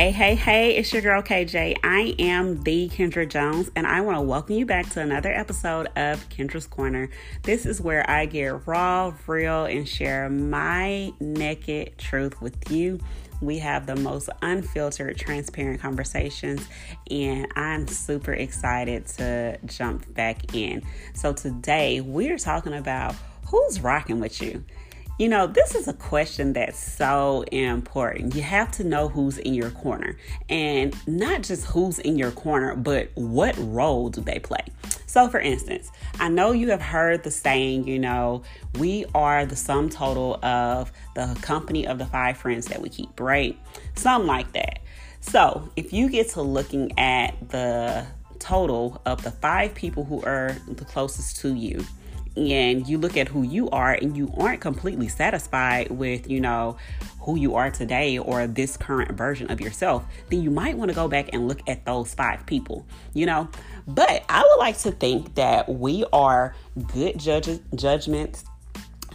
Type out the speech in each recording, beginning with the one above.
Hey, hey, hey, it's your girl KJ. I am the Kendra Jones, and I want to welcome you back to another episode of Kendra's Corner. This is where I get raw, real, and share my naked truth with you. We have the most unfiltered, transparent conversations, and I'm super excited to jump back in. So, today we're talking about who's rocking with you. You know, this is a question that's so important. You have to know who's in your corner and not just who's in your corner, but what role do they play. So, for instance, I know you have heard the saying, you know, we are the sum total of the company of the five friends that we keep, right? Something like that. So, if you get to looking at the total of the five people who are the closest to you, and you look at who you are and you aren't completely satisfied with, you know, who you are today or this current version of yourself, then you might want to go back and look at those five people, you know. But I would like to think that we are good judges, judgments,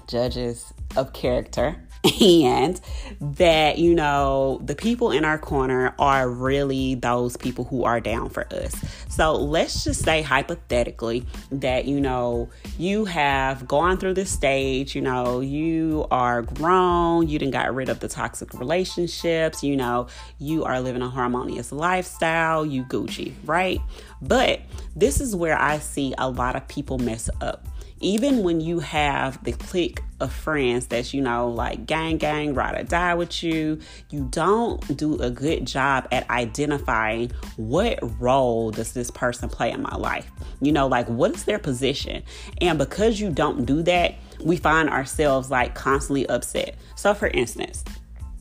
judges of character and that you know the people in our corner are really those people who are down for us. So let's just say hypothetically that you know you have gone through this stage you know you are grown you didn't got rid of the toxic relationships you know you are living a harmonious lifestyle you gucci right? But this is where i see a lot of people mess up even when you have the clique of friends that you know like gang gang ride or die with you you don't do a good job at identifying what role does this person play in my life? You know like what is their position? And because you don't do that we find ourselves like constantly upset. So for instance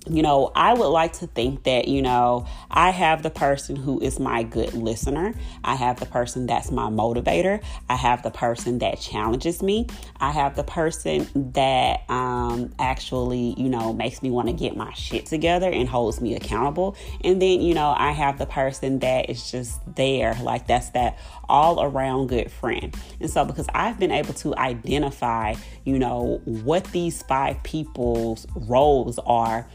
you know, I would like to think that, you know, I have the person who is my good listener. I have the person that's my motivator. I have the person that challenges me. I have the person that um, actually, you know, makes me want to get my shit together and holds me accountable. And then, you know, I have the person that is just there. Like that's that all around good friend. And so, because I've been able to identify, you know, what these five people's roles are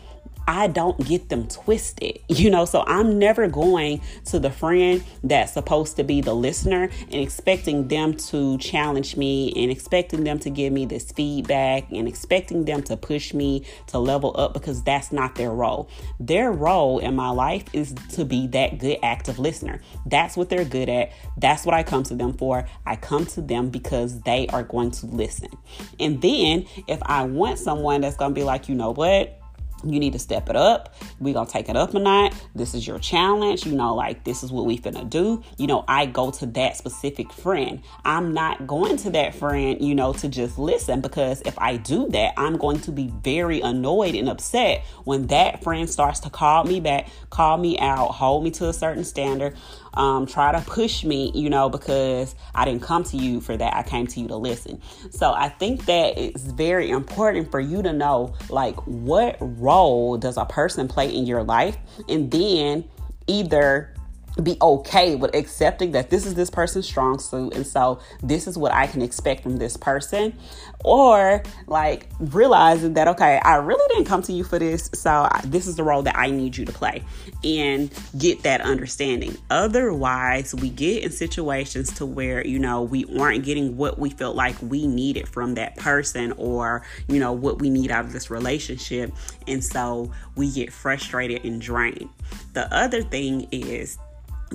I don't get them twisted, you know. So I'm never going to the friend that's supposed to be the listener and expecting them to challenge me and expecting them to give me this feedback and expecting them to push me to level up because that's not their role. Their role in my life is to be that good active listener. That's what they're good at. That's what I come to them for. I come to them because they are going to listen. And then if I want someone that's going to be like, you know what? You need to step it up. we gonna take it up a notch. This is your challenge. You know, like this is what we finna do. You know, I go to that specific friend. I'm not going to that friend, you know, to just listen because if I do that, I'm going to be very annoyed and upset when that friend starts to call me back, call me out, hold me to a certain standard um, try to push me, you know, because I didn't come to you for that. I came to you to listen. So I think that it's very important for you to know, like, what role does a person play in your life? And then either be okay with accepting that this is this person's strong suit and so this is what I can expect from this person. Or like realizing that okay I really didn't come to you for this so this is the role that I need you to play and get that understanding. Otherwise we get in situations to where you know we aren't getting what we felt like we needed from that person or you know what we need out of this relationship and so we get frustrated and drained. The other thing is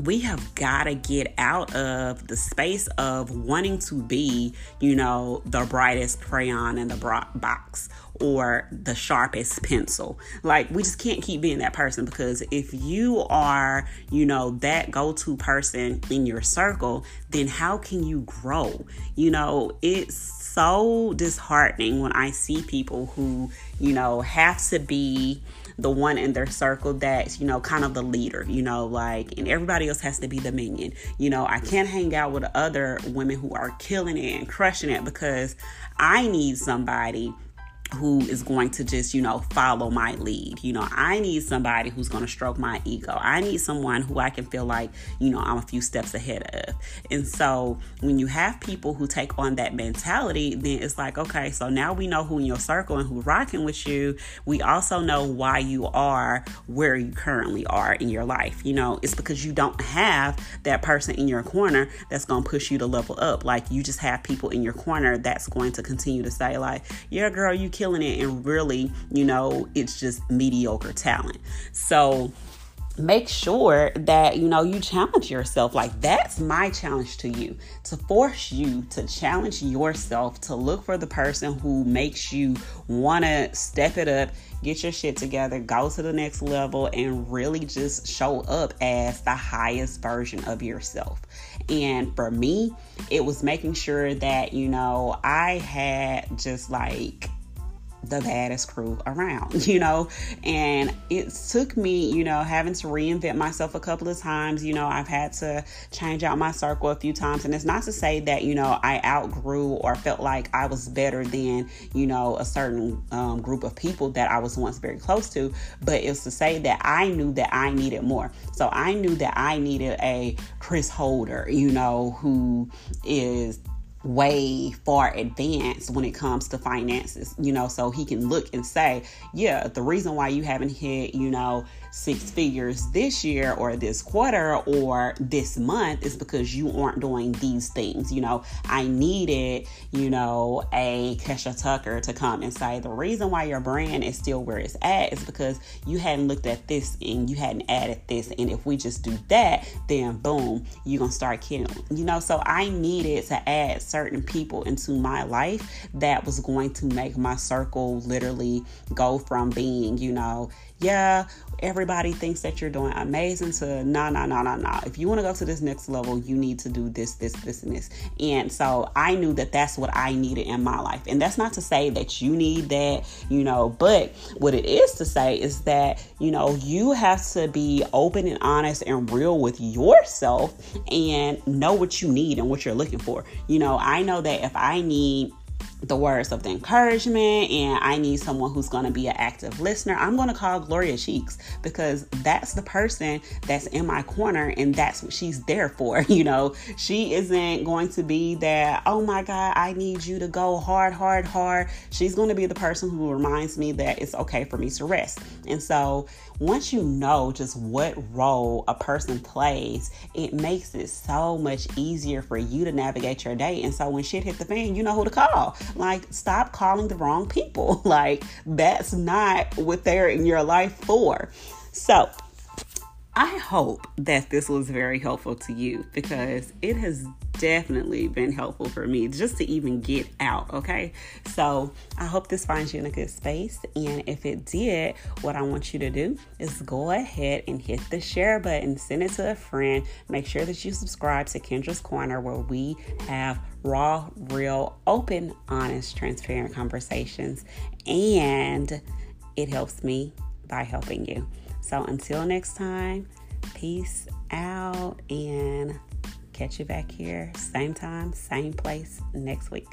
we have got to get out of the space of wanting to be, you know, the brightest crayon in the box or the sharpest pencil. Like, we just can't keep being that person because if you are, you know, that go to person in your circle, then how can you grow? You know, it's so disheartening when I see people who, you know, have to be the one in their circle that's, you know, kind of the leader, you know, like, and everybody else has to be the minion. You know, I can't hang out with other women who are killing it and crushing it because I need somebody who is going to just, you know, follow my lead. You know, I need somebody who's going to stroke my ego. I need someone who I can feel like, you know, I'm a few steps ahead of. And so when you have people who take on that mentality, then it's like, okay, so now we know who in your circle and who's rocking with you. We also know why you are where you currently are in your life. You know, it's because you don't have that person in your corner that's going to push you to level up. Like you just have people in your corner that's going to continue to say, like, yeah, girl, you killing it. And really, you know, it's just mediocre talent. So, make sure that you know you challenge yourself like that's my challenge to you to force you to challenge yourself to look for the person who makes you want to step it up get your shit together go to the next level and really just show up as the highest version of yourself and for me it was making sure that you know i had just like the baddest crew around, you know. And it took me, you know, having to reinvent myself a couple of times. You know, I've had to change out my circle a few times. And it's not to say that, you know, I outgrew or felt like I was better than, you know, a certain um, group of people that I was once very close to, but it's to say that I knew that I needed more. So I knew that I needed a Chris Holder, you know, who is way far advanced when it comes to finances, you know, so he can look and say, yeah, the reason why you haven't hit, you know, six figures this year or this quarter or this month is because you aren't doing these things. You know, I needed, you know, a Kesha Tucker to come and say the reason why your brand is still where it's at is because you hadn't looked at this and you hadn't added this. And if we just do that, then boom, you're gonna start killing. You know, so I needed to add certain people into my life that was going to make my circle literally go from being, you know, yeah, everybody thinks that you're doing amazing to nah, nah, nah, nah, nah. If you want to go to this next level, you need to do this, this, this, and this. And so I knew that that's what I needed in my life. And that's not to say that you need that, you know, but what it is to say is that, you know, you have to be open and honest and real with yourself and know what you need and what you're looking for. You know, I know that if I need the words of the encouragement and I need someone who's going to be an active listener, I'm going to call Gloria Cheeks because that's the person that's in my corner and that's what she's there for. You know, she isn't going to be that, oh my God, I need you to go hard, hard, hard. She's going to be the person who reminds me that it's okay for me to rest. And so once you know just what role a person plays, it makes it so much easier for you to navigate your day. And so when shit hit the fan, you know who to call. Like, stop calling the wrong people. Like, that's not what they're in your life for. So, I hope that this was very helpful to you because it has definitely been helpful for me just to even get out. Okay. So I hope this finds you in a good space. And if it did, what I want you to do is go ahead and hit the share button, send it to a friend. Make sure that you subscribe to Kendra's Corner where we have raw, real, open, honest, transparent conversations. And it helps me by helping you. So until next time, peace out and catch you back here, same time, same place next week.